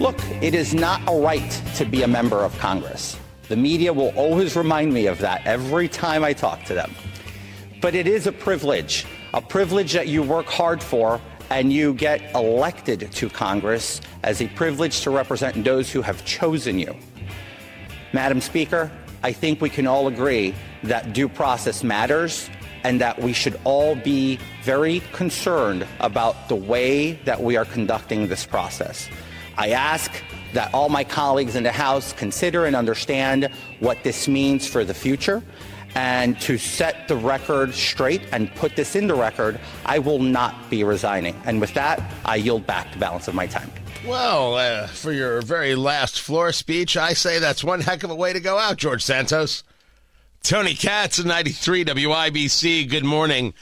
Look, it is not a right to be a member of Congress. The media will always remind me of that every time I talk to them. But it is a privilege, a privilege that you work hard for and you get elected to Congress as a privilege to represent those who have chosen you. Madam Speaker, I think we can all agree that due process matters and that we should all be very concerned about the way that we are conducting this process. I ask that all my colleagues in the House consider and understand what this means for the future. And to set the record straight and put this in the record, I will not be resigning. And with that, I yield back the balance of my time. Well, uh, for your very last floor speech, I say that's one heck of a way to go out, George Santos. Tony Katz, 93 WIBC. Good morning.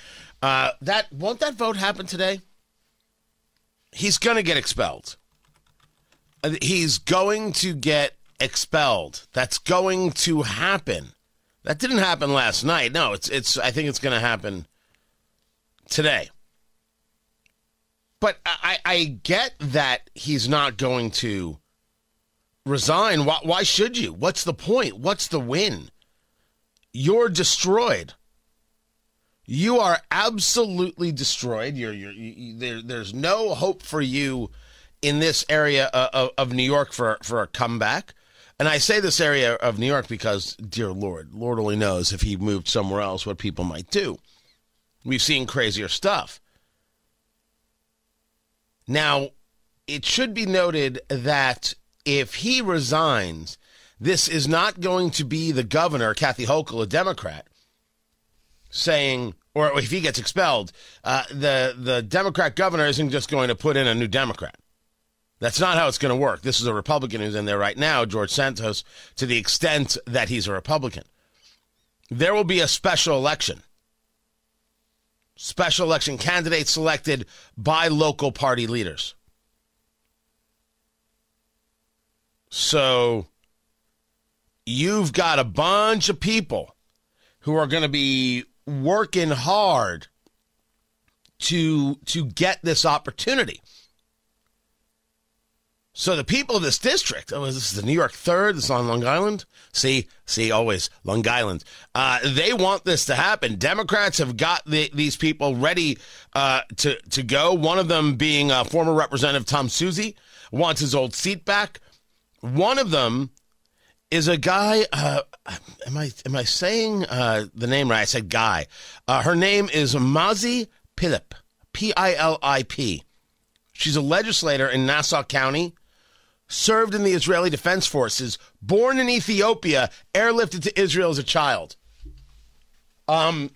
Uh, that won't that vote happen today? He's going to get expelled. He's going to get expelled. That's going to happen. That didn't happen last night. No, it's it's. I think it's going to happen today. But I, I get that he's not going to resign. Why, why should you? What's the point? What's the win? You're destroyed. You are absolutely destroyed. You're, you're, you, there, there's no hope for you in this area of, of New York for, for a comeback. And I say this area of New York because, dear Lord, Lord only knows if he moved somewhere else what people might do. We've seen crazier stuff. Now, it should be noted that if he resigns, this is not going to be the governor, Kathy Hochul, a Democrat, saying, or if he gets expelled, uh, the the Democrat governor isn't just going to put in a new Democrat. That's not how it's going to work. This is a Republican who's in there right now, George Santos, to the extent that he's a Republican. There will be a special election. Special election candidates selected by local party leaders. So you've got a bunch of people who are going to be working hard to to get this opportunity. So the people of this district, oh, this is the New York Third, this is on Long Island. See, see, always Long Island. Uh, they want this to happen. Democrats have got the, these people ready uh, to to go. One of them being uh, former Representative Tom Suozzi wants his old seat back. One of them is a guy. Uh, am I am I saying uh, the name right? I said guy. Uh, her name is Mazi Pilip, P I L I P. She's a legislator in Nassau County served in the Israeli Defense Forces, born in Ethiopia, airlifted to Israel as a child. Um,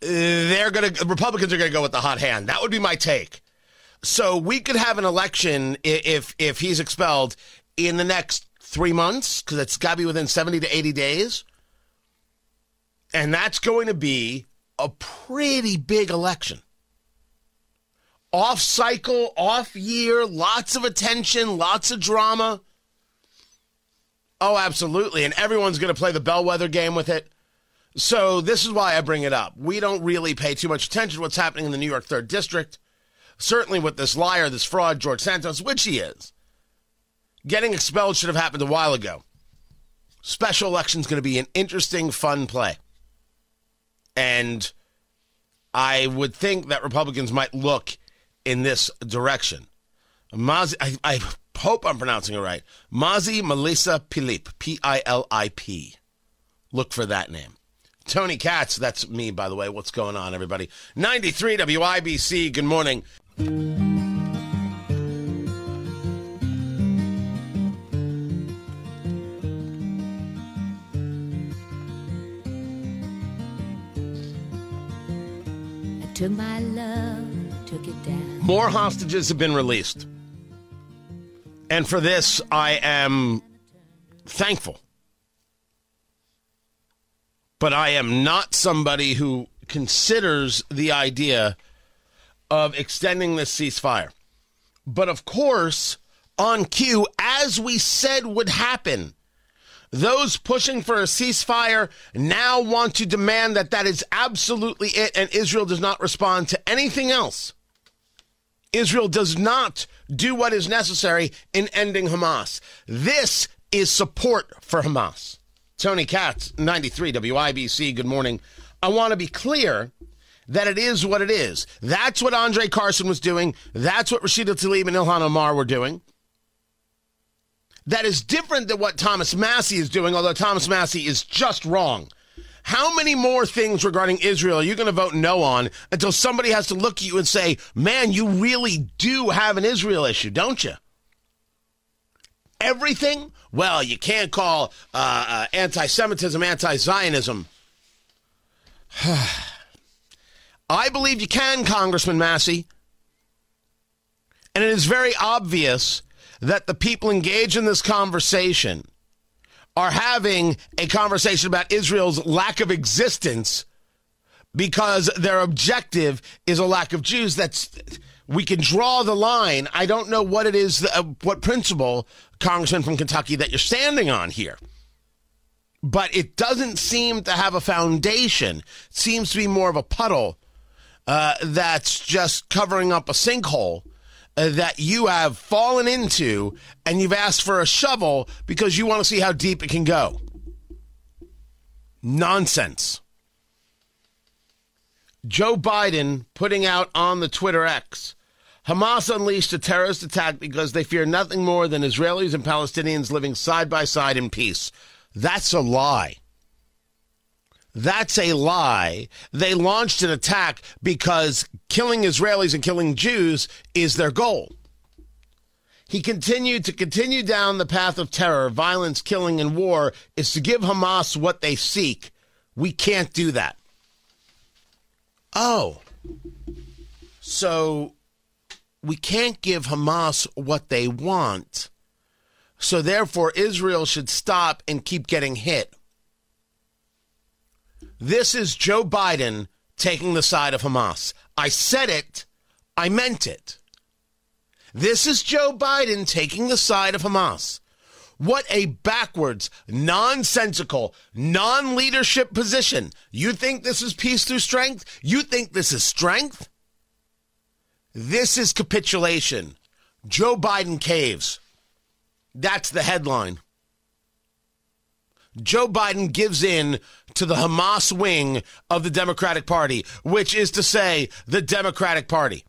they're gonna Republicans are gonna go with the hot hand. That would be my take. So we could have an election if if he's expelled in the next three months because it's got to be within seventy to eighty days, and that's going to be a pretty big election off cycle, off year, lots of attention, lots of drama. Oh, absolutely. And everyone's going to play the bellwether game with it. So, this is why I bring it up. We don't really pay too much attention to what's happening in the New York 3rd District. Certainly with this liar, this fraud, George Santos, which he is. Getting expelled should have happened a while ago. Special election is going to be an interesting, fun play. And I would think that Republicans might look in this direction. Maz, I, I hope I'm pronouncing it right. Mazi Melissa Pilip, P I L I P. Look for that name. Tony Katz, that's me, by the way. What's going on, everybody? 93 WIBC, good morning. took my love. More hostages have been released. And for this, I am thankful. But I am not somebody who considers the idea of extending this ceasefire. But of course, on cue, as we said would happen, those pushing for a ceasefire now want to demand that that is absolutely it, and Israel does not respond to anything else. Israel does not do what is necessary in ending Hamas. This is support for Hamas. Tony Katz, 93 WIBC, good morning. I want to be clear that it is what it is. That's what Andre Carson was doing. That's what Rashida Tlaib and Ilhan Omar were doing that is different than what Thomas Massie is doing, although Thomas Massie is just wrong. How many more things regarding Israel are you going to vote no on until somebody has to look at you and say, man, you really do have an Israel issue, don't you? Everything? Well, you can't call uh, uh, anti Semitism anti Zionism. I believe you can, Congressman Massie. And it is very obvious that the people engaged in this conversation are having a conversation about Israel's lack of existence because their objective is a lack of Jews. That's we can draw the line. I don't know what it is, uh, what principle, Congressman from Kentucky, that you're standing on here. But it doesn't seem to have a foundation. It seems to be more of a puddle uh, that's just covering up a sinkhole Uh, that you have fallen into and you've asked for a shovel because you want to see how deep it can go. Nonsense. Joe Biden putting out on the Twitter X Hamas unleashed a terrorist attack because they fear nothing more than Israelis and Palestinians living side by side in peace. That's a lie. That's a lie. They launched an attack because killing Israelis and killing Jews is their goal. He continued to continue down the path of terror, violence, killing, and war is to give Hamas what they seek. We can't do that. Oh, so we can't give Hamas what they want. So therefore, Israel should stop and keep getting hit. This is Joe Biden taking the side of Hamas. I said it, I meant it. This is Joe Biden taking the side of Hamas. What a backwards, nonsensical, non leadership position. You think this is peace through strength? You think this is strength? This is capitulation. Joe Biden caves. That's the headline. Joe Biden gives in to the Hamas wing of the Democratic Party, which is to say, the Democratic Party.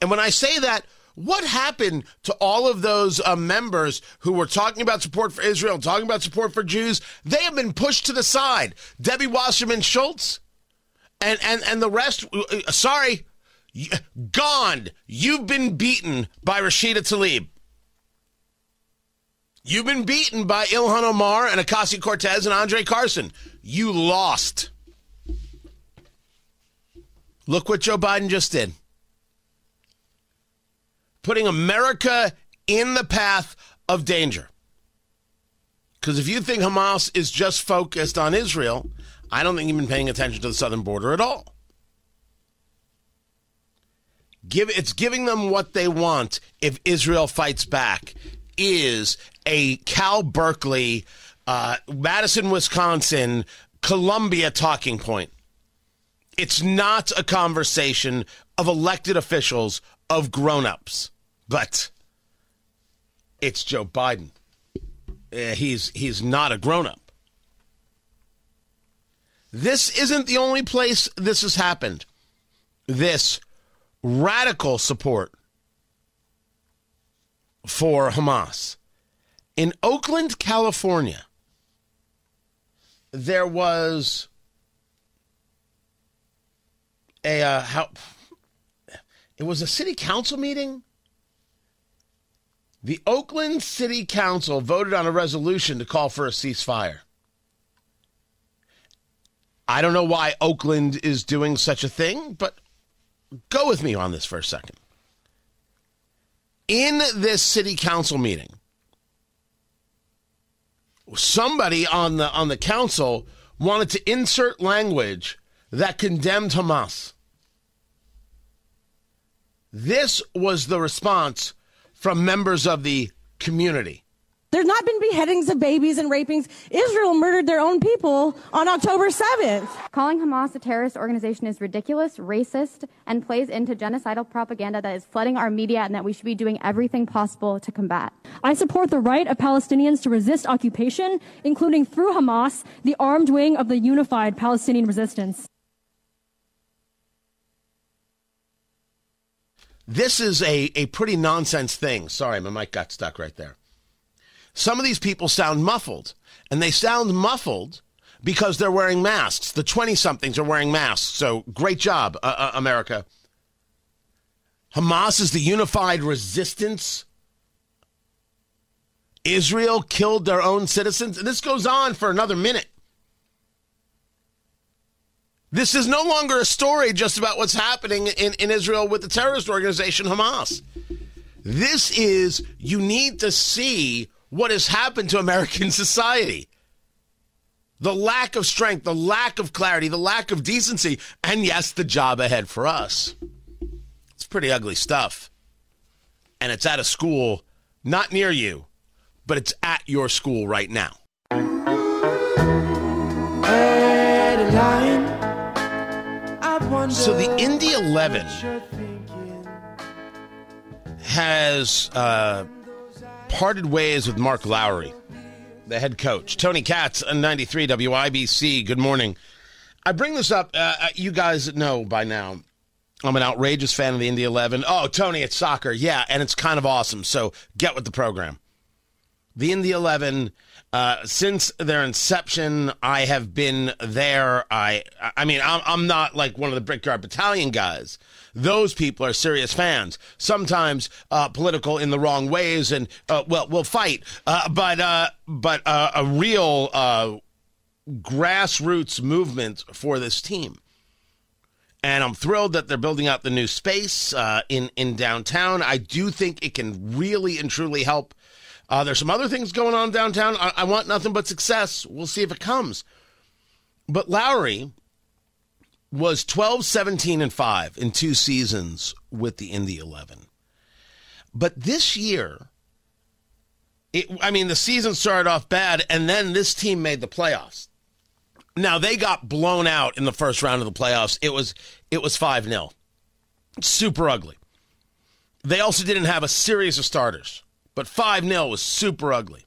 And when I say that, what happened to all of those uh, members who were talking about support for Israel, talking about support for Jews? They have been pushed to the side. Debbie Wasserman Schultz and, and, and the rest, uh, uh sorry, gone. You've been beaten by Rashida Tlaib. You've been beaten by Ilhan Omar and Ocasio Cortez and Andre Carson. You lost. Look what Joe Biden just did. Putting America in the path of danger. Because if you think Hamas is just focused on Israel, I don't think you've been paying attention to the southern border at all. Give, it's giving them what they want if Israel fights back is a Cal Berkeley, uh, Madison, Wisconsin, Columbia talking point. It's not a conversation of elected officials, of grown ups, but it's Joe Biden. Uh, he's, he's not a grown up. This isn't the only place this has happened. This radical support for Hamas. In Oakland, California, there was a uh, how it was a city council meeting. The Oakland City Council voted on a resolution to call for a ceasefire. I don't know why Oakland is doing such a thing, but go with me on this for a second. In this city council meeting, somebody on the on the council wanted to insert language that condemned Hamas. This was the response from members of the community. There's not been beheadings of babies and rapings. Israel murdered their own people on October 7th. Calling Hamas a terrorist organization is ridiculous, racist, and plays into genocidal propaganda that is flooding our media and that we should be doing everything possible to combat. I support the right of Palestinians to resist occupation, including through Hamas, the armed wing of the unified Palestinian resistance. This is a, a pretty nonsense thing. Sorry, my mic got stuck right there. Some of these people sound muffled, and they sound muffled because they're wearing masks. The 20 somethings are wearing masks. So great job, uh, uh, America. Hamas is the unified resistance. Israel killed their own citizens. And this goes on for another minute. This is no longer a story just about what's happening in, in Israel with the terrorist organization Hamas. This is, you need to see what has happened to American society. The lack of strength, the lack of clarity, the lack of decency, and yes, the job ahead for us. It's pretty ugly stuff. And it's at a school not near you, but it's at your school right now. So the Indy 11 has uh, parted ways with Mark Lowry, the head coach. Tony Katz, 93 WIBC. Good morning. I bring this up. Uh, uh, you guys know by now. I'm an outrageous fan of the Indy 11. Oh, Tony, it's soccer. Yeah, and it's kind of awesome. So get with the program. The Indy 11 uh, since their inception, I have been there. I, I mean, I'm, I'm not like one of the Brickyard Battalion guys. Those people are serious fans. Sometimes uh, political in the wrong ways, and uh, well, we'll fight. Uh, but uh, but uh, a real grassroots movement for this team. And I'm thrilled that they're building out the new space in in downtown. I do think it can really and truly help uh, there's some other things going on downtown. I, I want nothing but success. We'll see if it comes. But Lowry was 12, 17, and 5 in two seasons with the Indy 11. But this year, it, I mean, the season started off bad, and then this team made the playoffs. Now they got blown out in the first round of the playoffs. It was it was five 0 super ugly. They also didn't have a series of starters but 5 0 was super ugly.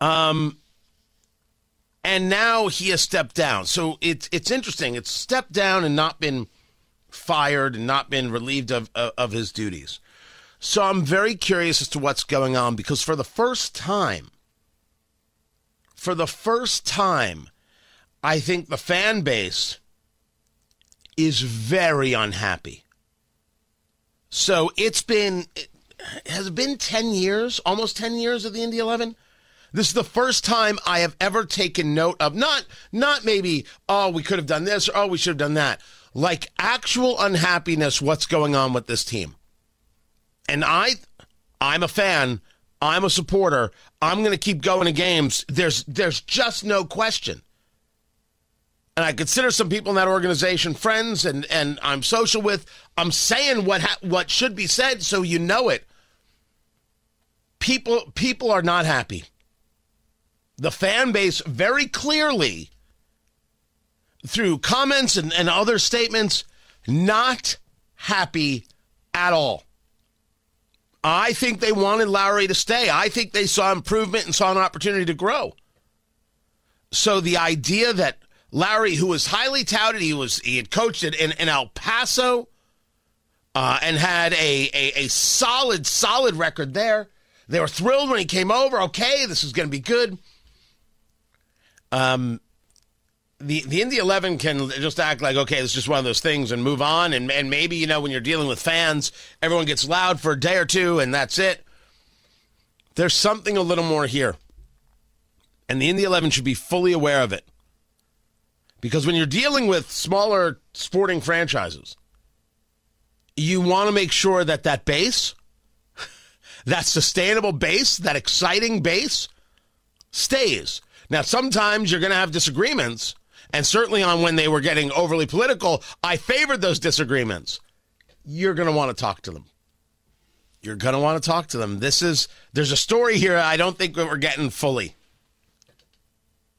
Um, and now he has stepped down. So it's it's interesting. It's stepped down and not been fired and not been relieved of, of, of his duties. So I'm very curious as to what's going on because for the first time, for the first time, I think the fan base is very unhappy. So it's been has it been 10 years, almost 10 years of the Indy 11? This is the first time I have ever taken note of not not maybe oh we could have done this or oh we should have done that. Like actual unhappiness what's going on with this team. And I I'm a fan, I'm a supporter. I'm going to keep going to games. There's there's just no question. And I consider some people in that organization friends and and I'm social with. I'm saying what ha- what should be said so you know it people people are not happy. The fan base very clearly through comments and, and other statements not happy at all. I think they wanted Lowry to stay. I think they saw improvement and saw an opportunity to grow. So the idea that Lowry, who was highly touted, he was he had coached it in, in El Paso, uh, and had a, a, a solid, solid record there. They were thrilled when he came over. Okay, this is going to be good. Um, the the Indy Eleven can just act like okay, it's just one of those things and move on, and and maybe you know when you're dealing with fans, everyone gets loud for a day or two, and that's it. There's something a little more here, and the Indy Eleven should be fully aware of it, because when you're dealing with smaller sporting franchises, you want to make sure that that base, that sustainable base, that exciting base, stays. Now, sometimes you're going to have disagreements and certainly on when they were getting overly political, I favored those disagreements. You're going to want to talk to them. You're going to want to talk to them. This is, there's a story here I don't think we're getting fully.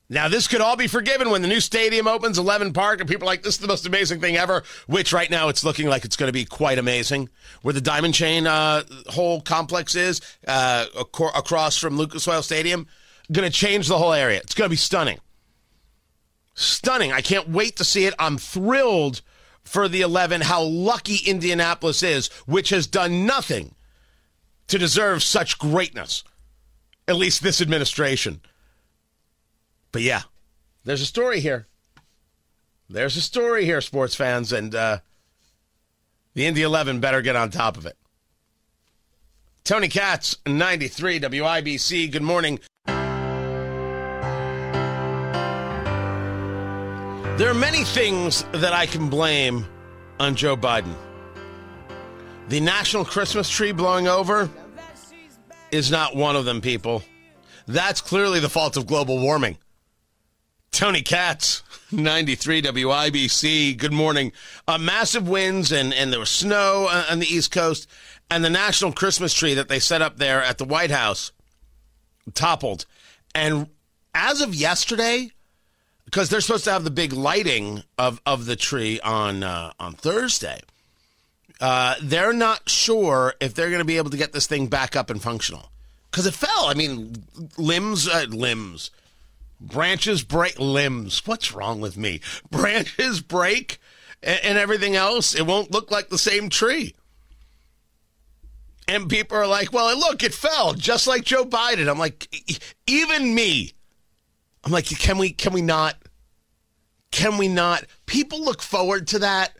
Now, this could all be forgiven when the new stadium opens, 11 Park, and people are like, this is the most amazing thing ever, which right now it's looking like it's going to be quite amazing. Where the Diamond Chain uh, whole complex is, uh, across from Lucas Oil Stadium, going to change the whole area. It's going to be stunning. Stunning. I can't wait to see it. I'm thrilled for the 11 how lucky Indianapolis is, which has done nothing to deserve such greatness, at least this administration. But yeah, there's a story here. There's a story here, sports fans, and uh, the Indy 11 better get on top of it. Tony Katz, 93 WIBC. Good morning. There are many things that I can blame on Joe Biden. The national Christmas tree blowing over is not one of them, people. That's clearly the fault of global warming. Tony Katz, 93 WIBC. Good morning. Uh, massive winds and, and there was snow on the East Coast, and the national Christmas tree that they set up there at the White House toppled. And as of yesterday, because they're supposed to have the big lighting of, of the tree on uh, on Thursday. Uh, they're not sure if they're going to be able to get this thing back up and functional because it fell. I mean, limbs, uh, limbs, branches break, limbs. What's wrong with me? Branches break and, and everything else. It won't look like the same tree. And people are like, well, look, it fell just like Joe Biden. I'm like, even me. I'm like, can we, can we not? Can we not? People look forward to that.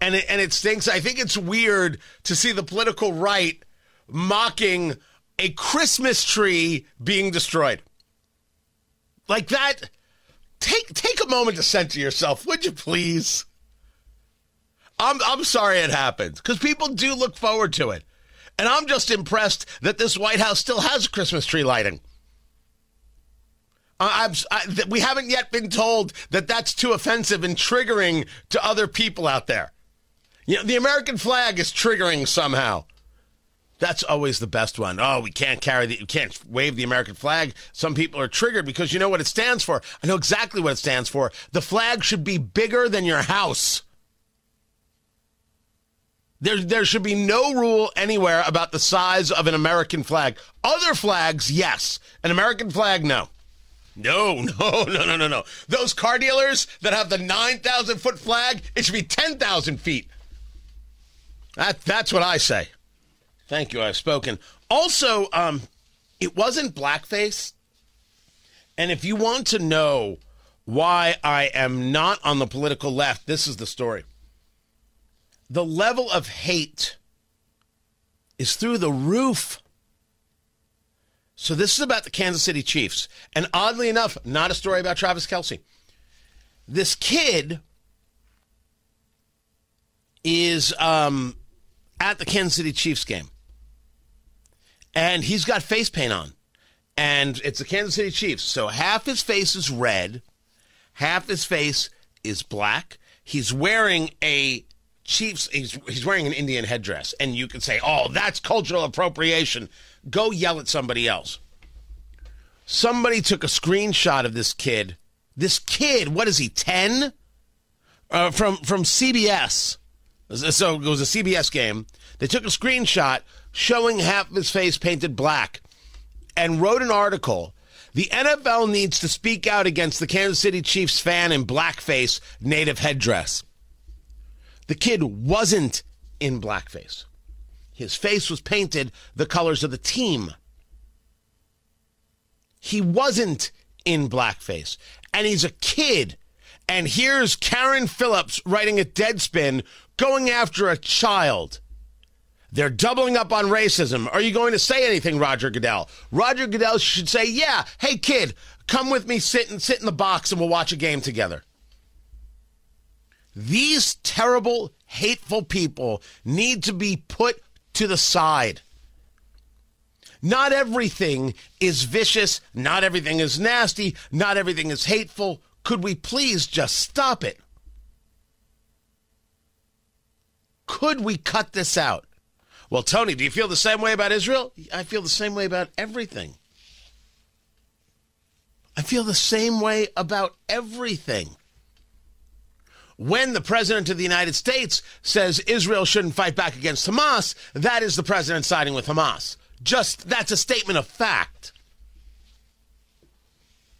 And it, and it stinks. I think it's weird to see the political right mocking a Christmas tree being destroyed. Like that. Take take a moment to center yourself, would you please? I'm I'm sorry it happened because people do look forward to it, and I'm just impressed that this White House still has a Christmas tree lighting. I, we haven't yet been told that that's too offensive and triggering to other people out there. You know, the American flag is triggering somehow. That's always the best one. Oh, we can't carry the, we can't wave the American flag. Some people are triggered because you know what it stands for. I know exactly what it stands for. The flag should be bigger than your house. There, there should be no rule anywhere about the size of an American flag. Other flags, yes. An American flag, no. No, no, no, no, no, no. Those car dealers that have the 9,000 foot flag, it should be 10,000 feet. That, that's what I say. Thank you, I've spoken. Also, um, it wasn't blackface. And if you want to know why I am not on the political left, this is the story. The level of hate is through the roof. So this is about the Kansas City Chiefs. And oddly enough, not a story about Travis Kelce. This kid is um, at the Kansas City Chiefs game. And he's got face paint on. And it's the Kansas City Chiefs. So half his face is red, half his face is black. He's wearing a Chiefs, he's, he's wearing an Indian headdress. And you can say, oh, that's cultural appropriation go yell at somebody else. Somebody took a screenshot of this kid. This kid, what is he, 10? Uh, from, from CBS. So it was a CBS game. They took a screenshot showing half of his face painted black and wrote an article. The NFL needs to speak out against the Kansas City Chiefs fan in blackface native headdress. The kid wasn't in blackface. His face was painted the colors of the team. He wasn't in blackface. And he's a kid. And here's Carron Phillips writing a deadspin going after a child. They're doubling up on racism. Are you going to say anything, Roger Goodell? Roger Goodell should say, "Yeah, hey kid, come with me, sit and sit in the box, and we'll watch a game together." These terrible, hateful people need to be put to the side. Not everything is vicious. Not everything is nasty. Not everything is hateful. Could we please just stop it? Could we cut this out? Well, Tony, do you feel the same way about Israel? I feel the same way about everything. I feel the same way about everything. When the President of the United States says Israel shouldn't fight back against Hamas, that is the President siding with Hamas. Just that's a statement of fact.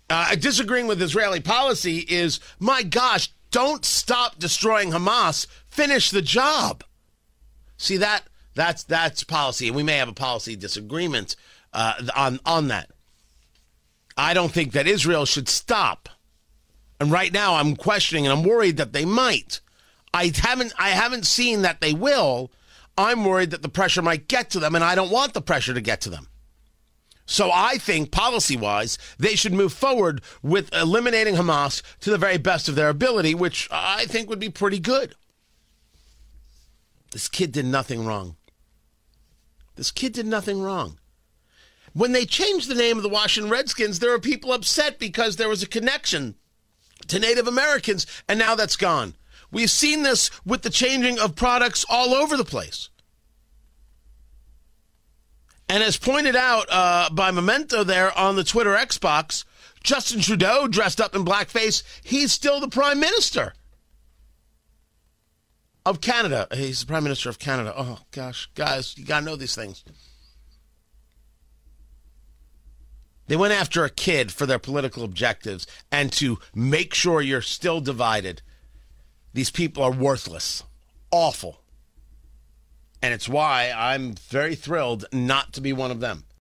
Uh, disagreeing with Israeli policy is, my gosh, don't stop destroying Hamas. Finish the job. See that that's that's policy, and we may have a policy disagreement uh, on on that. I don't think that Israel should stop, and right now I'm questioning, and I'm worried that they might. I haven't I haven't seen that they will. I'm worried that the pressure might get to them, and I don't want the pressure to get to them. So I think policy wise, they should move forward with eliminating Hamas to the very best of their ability, which I think would be pretty good. This kid did nothing wrong. This kid did nothing wrong. When they changed the name of the Washington Redskins, there were people upset because there was a connection to Native Americans, and now that's gone. We've seen this with the changing of products all over the place. And as pointed out uh, by Memento there on the Twitter Xbox, Justin Trudeau dressed up in blackface, he's still the prime minister of Canada. He's the prime minister of Canada. Oh, gosh, guys, you got to know these things. They went after a kid for their political objectives and to make sure you're still divided. These people are worthless, awful. And it's why I'm very thrilled not to be one of them.